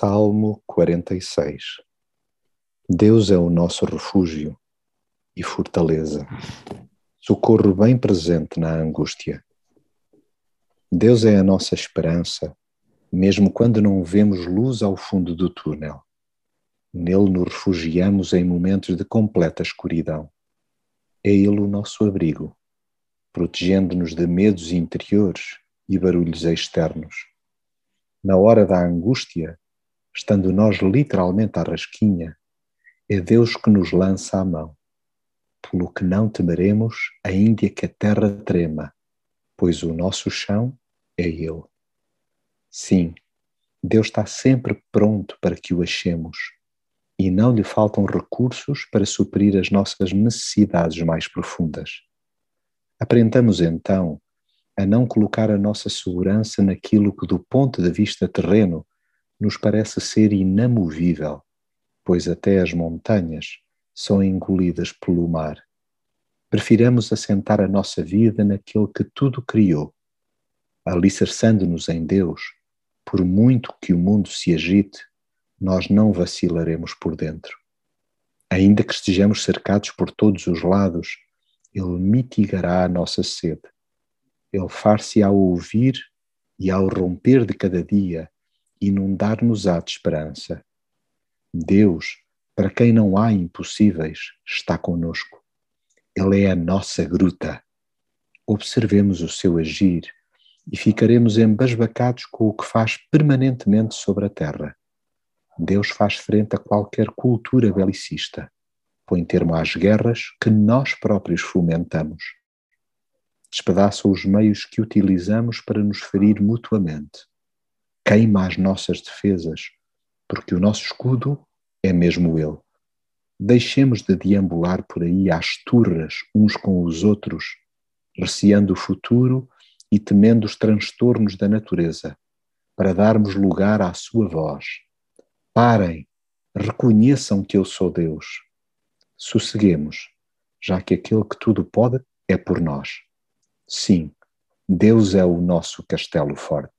Salmo 46 Deus é o nosso refúgio e fortaleza, socorro bem presente na angústia. Deus é a nossa esperança, mesmo quando não vemos luz ao fundo do túnel. Nele nos refugiamos em momentos de completa escuridão. É Ele o nosso abrigo, protegendo-nos de medos interiores e barulhos externos. Na hora da angústia, estando nós literalmente à rasquinha, é Deus que nos lança a mão. Pelo que não temeremos, ainda que a terra trema, pois o nosso chão é Ele. Sim, Deus está sempre pronto para que o achemos e não lhe faltam recursos para suprir as nossas necessidades mais profundas. Aprendamos então a não colocar a nossa segurança naquilo que, do ponto de vista terreno, nos parece ser inamovível, pois até as montanhas são engolidas pelo mar. Prefiramos assentar a nossa vida naquele que tudo criou, alicerçando-nos em Deus, por muito que o mundo se agite, nós não vacilaremos por dentro. Ainda que estejamos cercados por todos os lados, Ele mitigará a nossa sede. Ele far-se ao ouvir e ao romper de cada dia inundar-nos-á de esperança. Deus, para quem não há impossíveis, está conosco. Ele é a nossa gruta. Observemos o seu agir e ficaremos embasbacados com o que faz permanentemente sobre a terra. Deus faz frente a qualquer cultura belicista, põe termo às guerras que nós próprios fomentamos. Despedaça os meios que utilizamos para nos ferir mutuamente queima as nossas defesas, porque o nosso escudo é mesmo Ele. Deixemos de deambular por aí às turras uns com os outros, receando o futuro e temendo os transtornos da natureza, para darmos lugar à Sua voz. Parem, reconheçam que eu sou Deus. Sosseguemos, já que aquele que tudo pode é por nós. Sim, Deus é o nosso castelo forte.